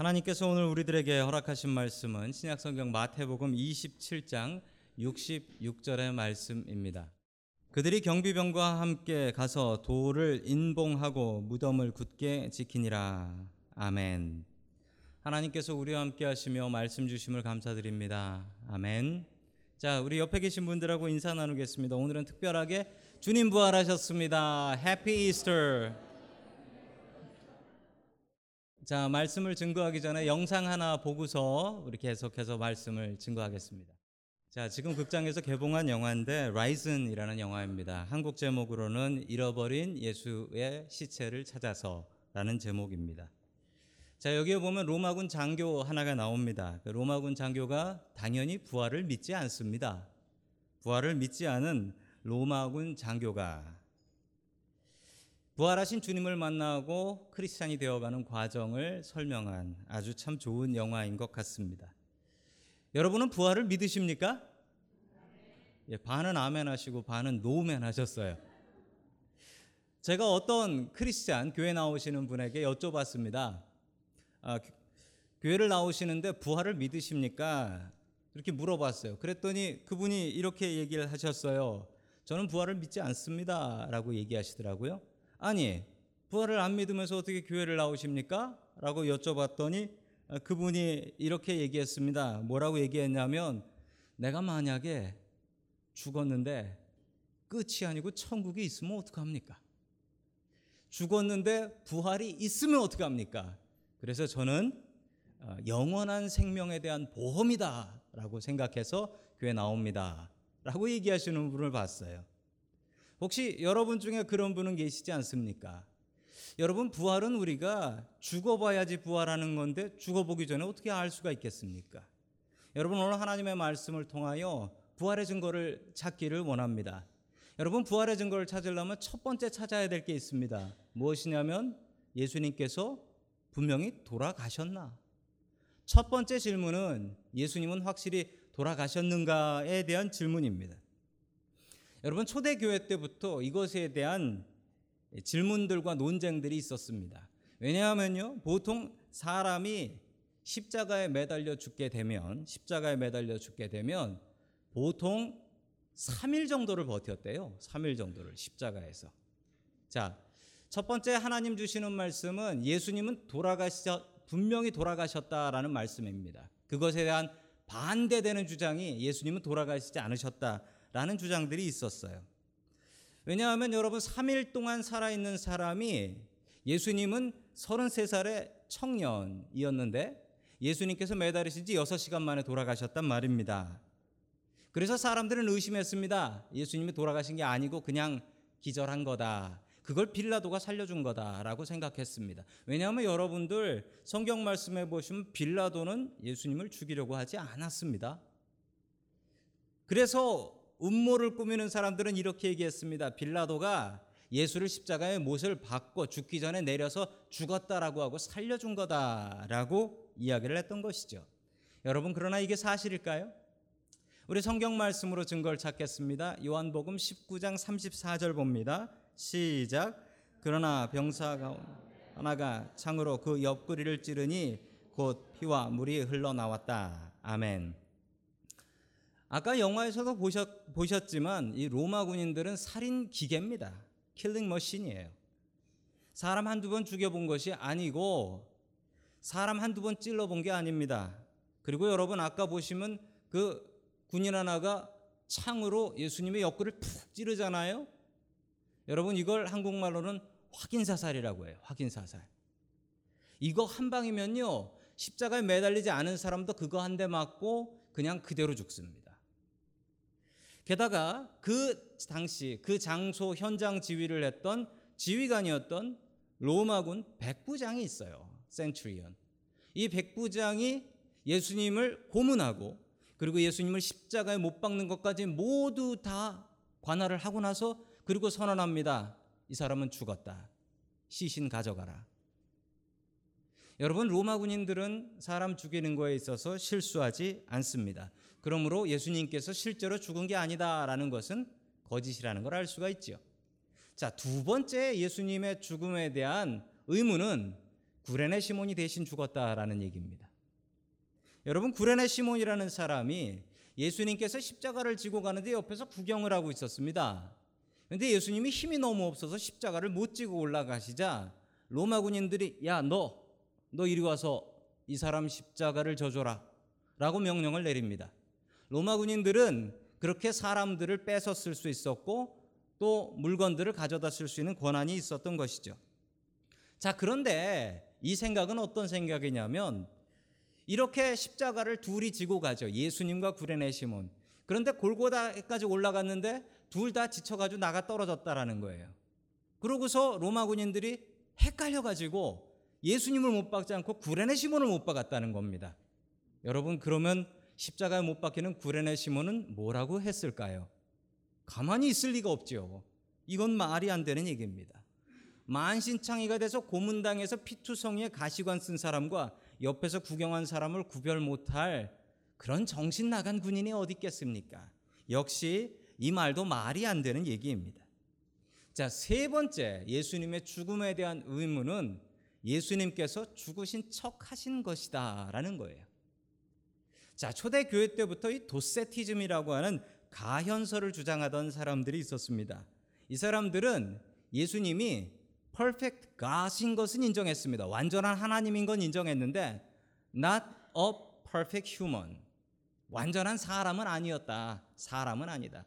하나님께서 오늘 우리들에게 허락하신 말씀은 신약성경 마태복음 27장 66절의 말씀입니다. 그들이 경비병과 함께 가서 돌을 인봉하고 무덤을 굳게 지키니라. 아멘. 하나님께서 우리와 함께 하시며 말씀 주심을 감사드립니다. 아멘. 자, 우리 옆에 계신 분들하고 인사 나누겠습니다. 오늘은 특별하게 주님 부활하셨습니다. 해피 이스터. 자, 말씀을 증거하기 전에 영상 하나 보고서 우리 계속해서 말씀을 증거하겠습니다. 자, 지금 극장에서 개봉한 영화인데 라이즌이라는 영화입니다. 한국 제목으로는 잃어버린 예수의 시체를 찾아서라는 제목입니다. 자, 여기에 보면 로마군 장교 하나가 나옵니다. 그 로마군 장교가 당연히 부활을 믿지 않습니다. 부활을 믿지 않은 로마군 장교가 부활하신 주님을 만나고 크리스찬이 되어가는 과정을 설명한 아주 참 좋은 영화인 것 같습니다. 여러분은 부활을 믿으십니까? 예, 반은 아멘 하시고 반은 노멘 하셨어요. 제가 어떤 크리스찬 교회 나오시는 분에게 여쭤봤습니다. 아, 교회를 나오시는데 부활을 믿으십니까? 이렇게 물어봤어요. 그랬더니 그분이 이렇게 얘기를 하셨어요. 저는 부활을 믿지 않습니다. 라고 얘기하시더라고요. 아니, 부활을 안 믿으면서 어떻게 교회를 나오십니까? 라고 여쭤봤더니 그분이 이렇게 얘기했습니다. 뭐라고 얘기했냐면 내가 만약에 죽었는데 끝이 아니고 천국이 있으면 어떡합니까? 죽었는데 부활이 있으면 어떡합니까? 그래서 저는 어, 영원한 생명에 대한 보험이다 라고 생각해서 교회 나옵니다. 라고 얘기하시는 분을 봤어요. 혹시 여러분 중에 그런 분은 계시지 않습니까? 여러분, 부활은 우리가 죽어봐야지 부활하는 건데 죽어보기 전에 어떻게 알 수가 있겠습니까? 여러분, 오늘 하나님의 말씀을 통하여 부활의 증거를 찾기를 원합니다. 여러분, 부활의 증거를 찾으려면 첫 번째 찾아야 될 게 있습니다. 무엇이냐면 예수님께서 분명히 돌아가셨나? 첫 번째 질문은 예수님은 확실히 돌아가셨는가에 대한 질문입니다. 여러분 초대교회 때부터 이것에 대한 질문들과 논쟁들이 있었습니다. 왜냐하면요, 보통 사람이 십자가에 매달려 죽게 되면 십자가에 매달려 죽게 되면 보통 3일 정도를 버텼대요. 3일 정도를 십자가에서. 자, 첫 번째 하나님 주시는 말씀은 예수님은 돌아가셔 분명히 돌아가셨다라는 말씀입니다. 그것에 대한 반대되는 주장이 예수님은 돌아가시지 않으셨다 라는 주장들이 있었어요. 왜냐하면 여러분 3일 동안 살아있는 사람이 예수님은 33살의 청년이었는데 예수님께서 매달리신 지 6시간 만에 돌아가셨단 말입니다. 그래서 사람들은 의심했습니다. 예수님이 돌아가신 게 아니고 그냥 기절한 거다. 그걸 빌라도가 살려준 거다라고 생각했습니다. 왜냐하면 여러분들 성경 말씀에 보시면 빌라도는 예수님을 죽이려고 하지 않았습니다. 그래서 음모를 꾸미는 사람들은 이렇게 얘기했습니다. 빌라도가 예수를 십자가에 못을 박고 죽기 전에 내려서 죽었다라고 하고 살려준 거다라고 이야기를 했던 것이죠. 여러분 그러나 이게 사실일까요? 우리 성경 말씀으로 증거를 찾겠습니다. 요한복음 19장 34절 봅니다. 시작. 그러나 병사가 하나가 창으로 그 옆구리를 찌르니 곧 피와 물이 흘러나왔다. 아멘. 아까 영화에서도 보셨, 보셨지만 이 로마 군인들은 살인 기계입니다. killing machine이에요. 사람 한두 번 죽여본 것이 아니고 사람 한두 번 찔러본 게 아닙니다. 그리고 여러분 아까 보시면 그 군인 하나가 창으로 예수님의 옆구리를 푹 찌르잖아요. 여러분 이걸 한국말로는 확인 사살이라고 해요. 확인 사살. 이거 한 방이면요. 십자가에 매달리지 않은 사람도 그거 한 대 맞고 그냥 그대로 죽습니다. 게다가 그 당시 그 장소 현장 지휘를 했던 지휘관이었던 로마군 백부장이 있어요. 센츄리언. 이 백부장이 예수님을 고문하고 그리고 예수님을 십자가에 못 박는 것까지 모두 다 관할을 하고 나서 그리고 선언합니다. 이 사람은 죽었다. 시신 가져가라. 여러분 로마 군인들은 사람 죽이는 거에 있어서 실수하지 않습니다. 그러므로 예수님께서 실제로 죽은 게 아니다라는 것은 거짓이라는 걸 알 수가 있죠. 자, 두 번째 예수님의 죽음에 대한 의문은 구레네 시몬이 대신 죽었다라는 얘기입니다. 여러분 구레네 시몬이라는 사람이 예수님께서 십자가를 지고 가는데 옆에서 구경을 하고 있었습니다. 그런데 예수님이 힘이 너무 없어서 십자가를 못 지고 올라가시자 로마 군인들이 야 너 너 이리 와서 이 사람 십자가를 져줘라 라고 명령을 내립니다. 로마 군인들은 그렇게 사람들을 뺏었을 수 있었고 또 물건들을 가져다 쓸 수 있는 권한이 있었던 것이죠. 자, 그런데 이 생각은 어떤 생각이냐면 이렇게 십자가를 둘이 지고 가죠. 예수님과 구레네 시몬. 그런데 골고다까지 올라갔는데 둘 다 지쳐가지고 나가 떨어졌다라는 거예요. 그러고서 로마 군인들이 헷갈려가지고 예수님을 못 박지 않고 구레네 시몬을 못 박았다는 겁니다. 여러분 그러면 십자가에 못 박히는 구레네 시몬은 뭐라고 했을까요? 가만히 있을 리가 없지요. 이건 말이 안 되는 얘기입니다. 만신창이가 돼서 고문당에서 피투성이에 가시관 쓴 사람과 옆에서 구경한 사람을 구별 못할 그런 정신 나간 군인이 어디 있겠습니까? 역시 이 말도 말이 안 되는 얘기입니다. 자, 세 번째 예수님의 죽음에 대한 의문은 예수님께서 죽으신 척 하신 것이다라는 거예요. 자, 초대 교회 때부터 이 도세티즘이라고 하는 가현설을 주장하던 사람들이 있었습니다. 이 사람들은 예수님이 perfect God인 것은 인정했습니다. 완전한 하나님인 건 인정했는데 not a perfect human. 완전한 사람은 아니었다. 사람은 아니다.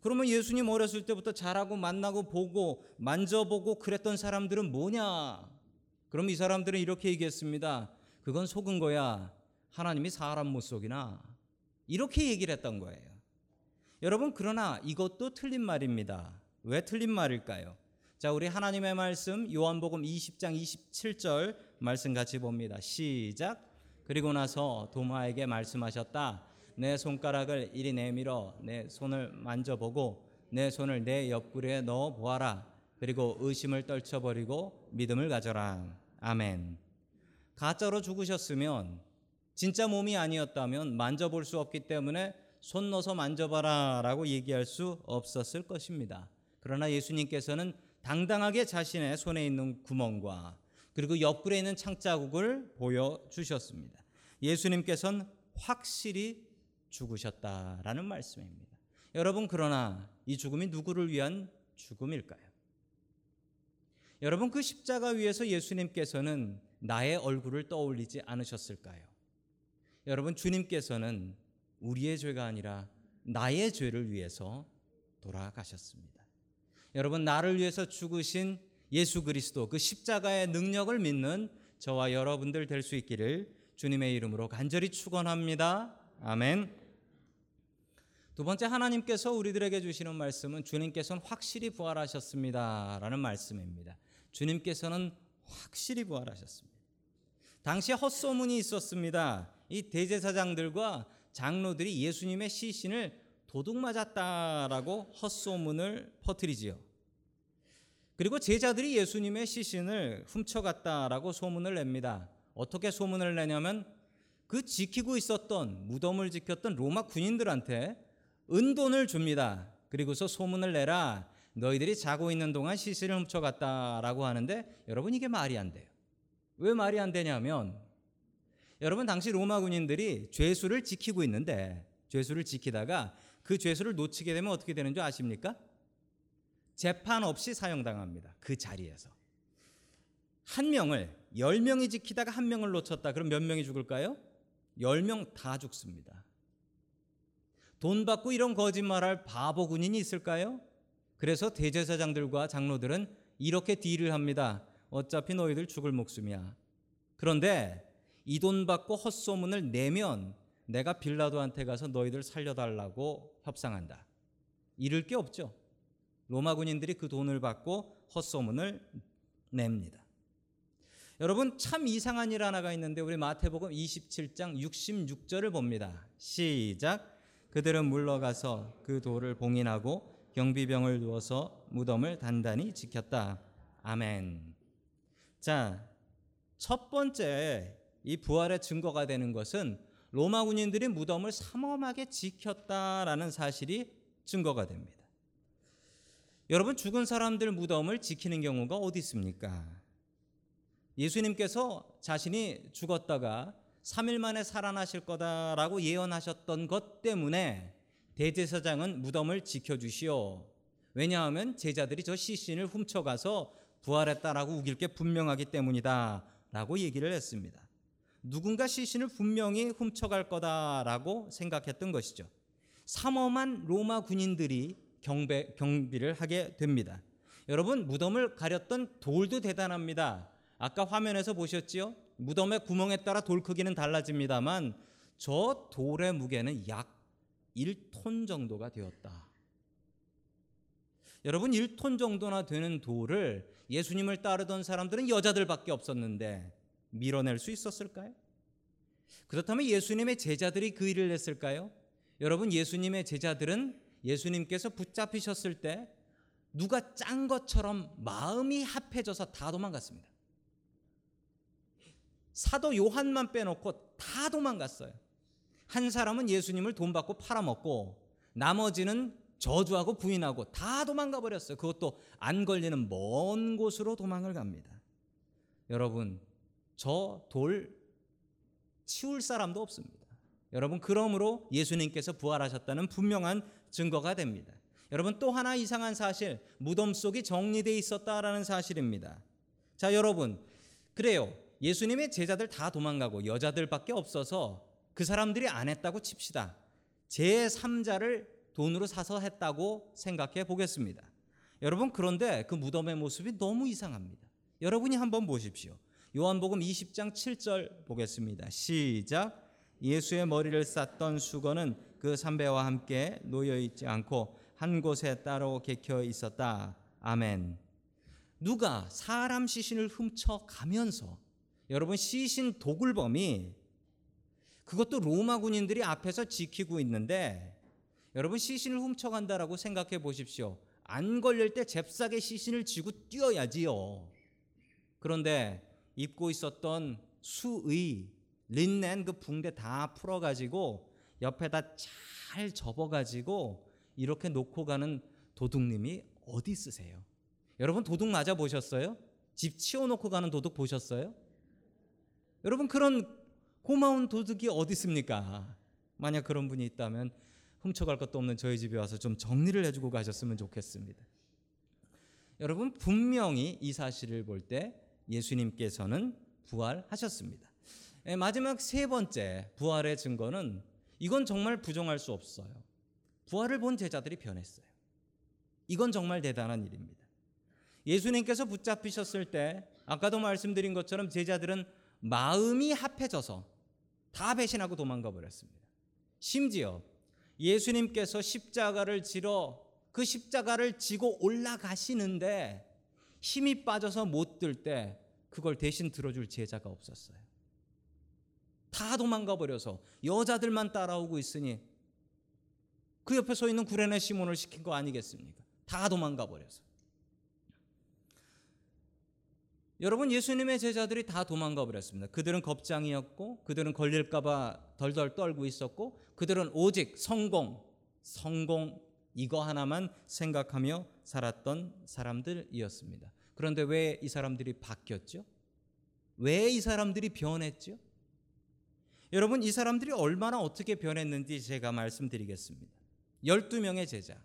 그러면 예수님 어렸을 때부터 자라고 만나고 보고 만져보고 그랬던 사람들은 뭐냐? 그럼 이 사람들은 이렇게 얘기했습니다. 그건 속은 거야. 하나님이 사람 못 속이나. 이렇게 얘기를 했던 거예요. 여러분, 그러나 이것도 틀린 말입니다. 왜 틀린 말일까요? 자, 우리 하나님의 말씀 요한복음 20장 27절 말씀 같이 봅니다. 시작. 그리고 나서 도마에게 말씀하셨다. 내 손가락을 이리 내밀어 내 손을 만져보고 내 손을 내 옆구리에 넣어 보아라. 그리고 의심을 떨쳐버리고 믿음을 가져라. 아멘. 가짜로 죽으셨으면 진짜 몸이 아니었다면 만져볼 수 없기 때문에 손 넣어서 만져봐라 라고 얘기할 수 없었을 것입니다. 그러나 예수님께서는 당당하게 자신의 손에 있는 구멍과 그리고 옆구리에 있는 창자국을 보여주셨습니다. 예수님께서는 확실히 죽으셨다라는 말씀입니다. 여러분 그러나 이 죽음이 누구를 위한 죽음일까요? 여러분 그 십자가 위에서 예수님께서는 나의 얼굴을 떠올리지 않으셨을까요? 여러분 주님께서는 우리의 죄가 아니라 나의 죄를 위해서 돌아가셨습니다. 여러분 나를 위해서 죽으신 예수 그리스도 그 십자가의 능력을 믿는 저와 여러분들 될 수 있기를 주님의 이름으로 간절히 축원합니다. 아멘. 두 번째 하나님께서 우리들에게 주시는 말씀은 주님께서는 확실히 부활하셨습니다라는 말씀입니다. 주님께서는 확실히 부활하셨습니다. 당시에 헛소문이 있었습니다. 이 대제사장들과 장로들이 예수님의 시신을 도둑 맞았다라고 헛소문을 퍼뜨리지요. 그리고 제자들이 예수님의 시신을 훔쳐갔다라고 소문을 냅니다. 어떻게 소문을 내냐면 그 지키고 있었던 무덤을 지켰던 로마 군인들한테 은돈을 줍니다. 그리고서 소문을 내라. 너희들이 자고 있는 동안 시신을 훔쳐갔다라고 하는데 여러분 이게 말이 안 돼요. 왜 말이 안 되냐면 여러분 당시 로마 군인들이 죄수를 지키고 있는데 죄수를 지키다가 그 죄수를 놓치게 되면 어떻게 되는 줄 아십니까? 재판 없이 사형당합니다. 그 자리에서. 한 명을 열 명이 지키다가 한 명을 놓쳤다. 그럼 몇 명이 죽을까요? 열명다 죽습니다. 돈 받고 이런 거짓말할 바보 군인이 있을까요? 그래서 대제사장들과 장로들은 이렇게 딜을 합니다. 어차피 너희들 죽을 목숨이야. 그런데 이 돈 받고 헛소문을 내면 내가 빌라도한테 가서 너희들 살려달라고 협상한다. 잃을 게 없죠. 로마 군인들이 그 돈을 받고 헛소문을 냅니다. 여러분 참 이상한 일 하나가 있는데 우리 마태복음 27장 66절을 봅니다. 시작. 그들은 물러가서 그 돌을 봉인하고 경비병을 두어서 무덤을 단단히 지켰다. 아멘. 자, 첫 번째 이 부활의 증거가 되는 것은 로마 군인들이 무덤을 삼엄하게 지켰다라는 사실이 증거가 됩니다. 여러분 죽은 사람들 무덤을 지키는 경우가 어디 있습니까? 예수님께서 자신이 죽었다가 3일 만에 살아나실 거다라고 예언하셨던 것 때문에 대제사장은 무덤을 지켜주시오. 왜냐하면 제자들이 저 시신을 훔쳐가서 부활했다라고 우길 게 분명하기 때문이다라고 얘기를 했습니다. 누군가 시신을 분명히 훔쳐갈 거다라고 생각했던 것이죠. 삼엄한 로마 군인들이 경배, 경비를 하게 됩니다. 여러분 무덤을 가렸던 돌도 대단합니다. 아까 화면에서 보셨지요? 무덤의 구멍에 따라 돌 크기는 달라집니다만 저 돌의 무게는 약 1톤 정도가 되었다. 여러분 1톤 정도나 되는 돌을 예수님을 따르던 사람들은 여자들밖에 없었는데 밀어낼 수 있었을까요? 그렇다면 예수님의 제자들이 그 일을 했을까요? 여러분 예수님의 제자들은 예수님께서 붙잡히셨을 때 누가 짠 것처럼 마음이 합해져서 다 도망갔습니다. 사도 요한만 빼놓고 다 도망갔어요. 한 사람은 예수님을 돈 받고 팔아먹고 나머지는 저주하고 부인하고 다 도망가 버렸어요. 그것도 안 걸리는 먼 곳으로 도망을 갑니다. 여러분, 저 돌 치울 사람도 없습니다. 여러분, 그러므로 예수님께서 부활하셨다는 분명한 증거가 됩니다. 여러분, 또 하나 이상한 사실, 무덤 속이 정리되어 있었다라는 사실입니다. 자, 여러분, 그래요. 예수님의 제자들 다 도망가고 여자들밖에 없어서 그 사람들이 안 했다고 칩시다. 제 3자를 돈으로 사서 했다고 생각해 보겠습니다. 여러분 그런데 그 무덤의 모습이 너무 이상합니다. 여러분이 한번 보십시오. 요한복음 20장 7절 보겠습니다. 시작. 예수의 머리를 쌌던 수건은 그 삼배와 함께 놓여 있지 않고 한 곳에 따로 객혀 있었다. 아멘. 누가 사람 시신을 훔쳐 가면서 여러분 시신 도굴범이 그것도 로마 군인들이 앞에서 지키고 있는데 여러분 시신을 훔쳐간다라고 생각해 보십시오. 안 걸릴 때 잽싸게 시신을 쥐고 뛰어야지요. 그런데 입고 있었던 수의 린넨 그 붕대 다 풀어가지고 옆에다 잘 접어가지고 이렇게 놓고 가는 도둑님이 어디 있으세요? 여러분 도둑 맞아 보셨어요? 집 치워놓고 가는 도둑 보셨어요? 여러분 그런 고마운 도둑이 어디 있습니까? 만약 그런 분이 있다면 훔쳐갈 것도 없는 저희 집에 와서 좀 정리를 해주고 가셨으면 좋겠습니다. 여러분 분명히 이 사실을 볼 때 예수님께서는 부활하셨습니다. 예, 마지막 세 번째 부활의 증거는 이건 정말 부정할 수 없어요. 부활을 본 제자들이 변했어요. 이건 정말 대단한 일입니다. 예수님께서 붙잡히셨을 때 아까도 말씀드린 것처럼 제자들은 마음이 합해져서 다 배신하고 도망가 버렸습니다. 심지어 예수님께서 십자가를 지러 그 십자가를 지고 올라가시는데 힘이 빠져서 못 들 때 그걸 대신 들어줄 제자가 없었어요. 다 도망가 버려서 여자들만 따라오고 있으니 그 옆에 서 있는 구레네 시몬을 시킨 거 아니겠습니까? 다 도망가 버려서. 여러분 예수님의 제자들이 다 도망가 버렸습니다. 그들은 겁장이었고 그들은 걸릴까 봐 덜덜 떨고 있었고 그들은 오직 성공, 성공 이거 하나만 생각하며 살았던 사람들이었습니다. 그런데 왜 이 사람들이 바뀌었죠? 왜 이 사람들이 변했죠? 여러분 이 사람들이 얼마나 어떻게 변했는지 제가 말씀드리겠습니다. 12명의 제자,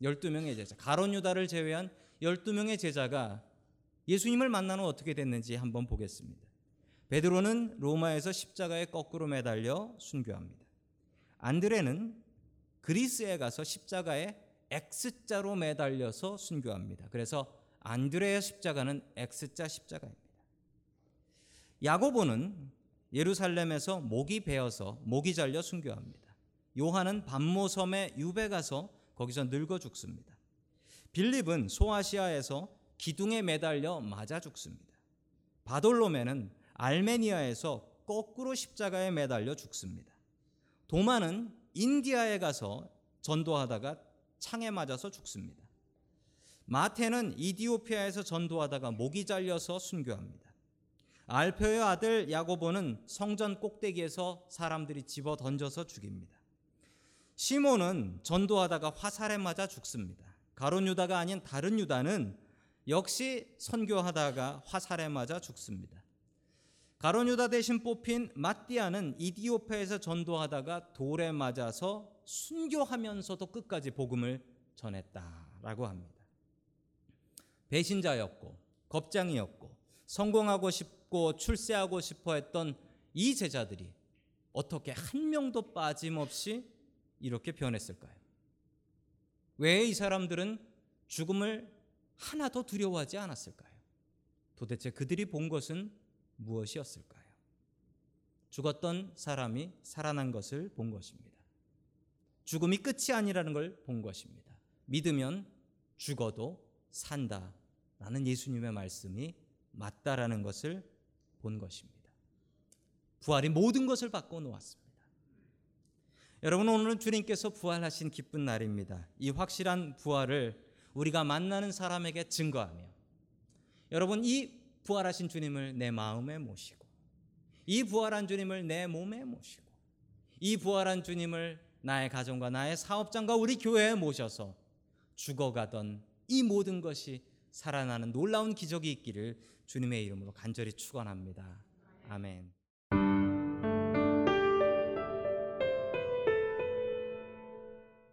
12명의 제자, 가론 유다를 제외한 12명의 제자가 예수님을 후 어떻게 됐는지 한번 보겠습니다. 베드로는 로마에서 십자가에 거꾸로 매달려 순교합니다. 안드레는 그리스에 가서 십자가에 X자로 매달려서 순교합니다. 그래서 안드레의 십자가는 X자 십자가입니다. 야고보는 예루살렘에서 목이 베어서 목이 잘려 순교합니다. 요한은 반모섬에 유배 가서 거기서 늙어 죽습니다. 빌립은 소아시아에서 기둥에 매달려 맞아 죽습니다. 바돌로메는 알메니아에서 거꾸로 십자가에 매달려 죽습니다. 도마는 인디아에 가서 전도하다가 창에 맞아서 죽습니다. 마태는 이디오피아에서 전도하다가 목이 잘려서 순교합니다. 알페의 아들 야고보는 성전 꼭대기에서 사람들이 집어 던져서 죽입니다. 시몬은 전도하다가 화살에 맞아 죽습니다. 가론 유다가 아닌 다른 유다는 역시 선교하다가 화살에 맞아 죽습니다. 가론 유다 대신 뽑힌 마띠아는 이디오페에서 전도하다가 돌에 맞아서 순교하면서도 끝까지 복음을 전했다라고 합니다. 배신자였고 겁장이었고 성공하고 싶고 출세하고 싶어 했던 이 제자들이 어떻게 한 명도 빠짐없이 이렇게 변했을까요? 왜 이 사람들은 죽음을 하나도 두려워하지 않았을까요? 도대체 그들이 본 것은 무엇이었을까요? 죽었던 사람이 살아난 것을 본 것입니다. 죽음이 끝이 아니라는 걸 본 것입니다. 믿으면 죽어도 산다 라는 예수님의 말씀이 맞다라는 것을 본 것입니다. 부활이 모든 것을 바꿔 놓았습니다. 여러분 오늘은 주님께서 부활하신 기쁜 날입니다. 이 확실한 부활을 우리가 만나는 사람에게 증거하며 여러분 이 부활하신 주님을 내 마음에 모시고 이 부활한 주님을 내 몸에 모시고 이 부활한 주님을 나의 가정과 나의 사업장과 우리 교회에 모셔서 죽어가던 이 모든 것이 살아나는 놀라운 기적이 있기를 주님의 이름으로 간절히 축원합니다. 아멘.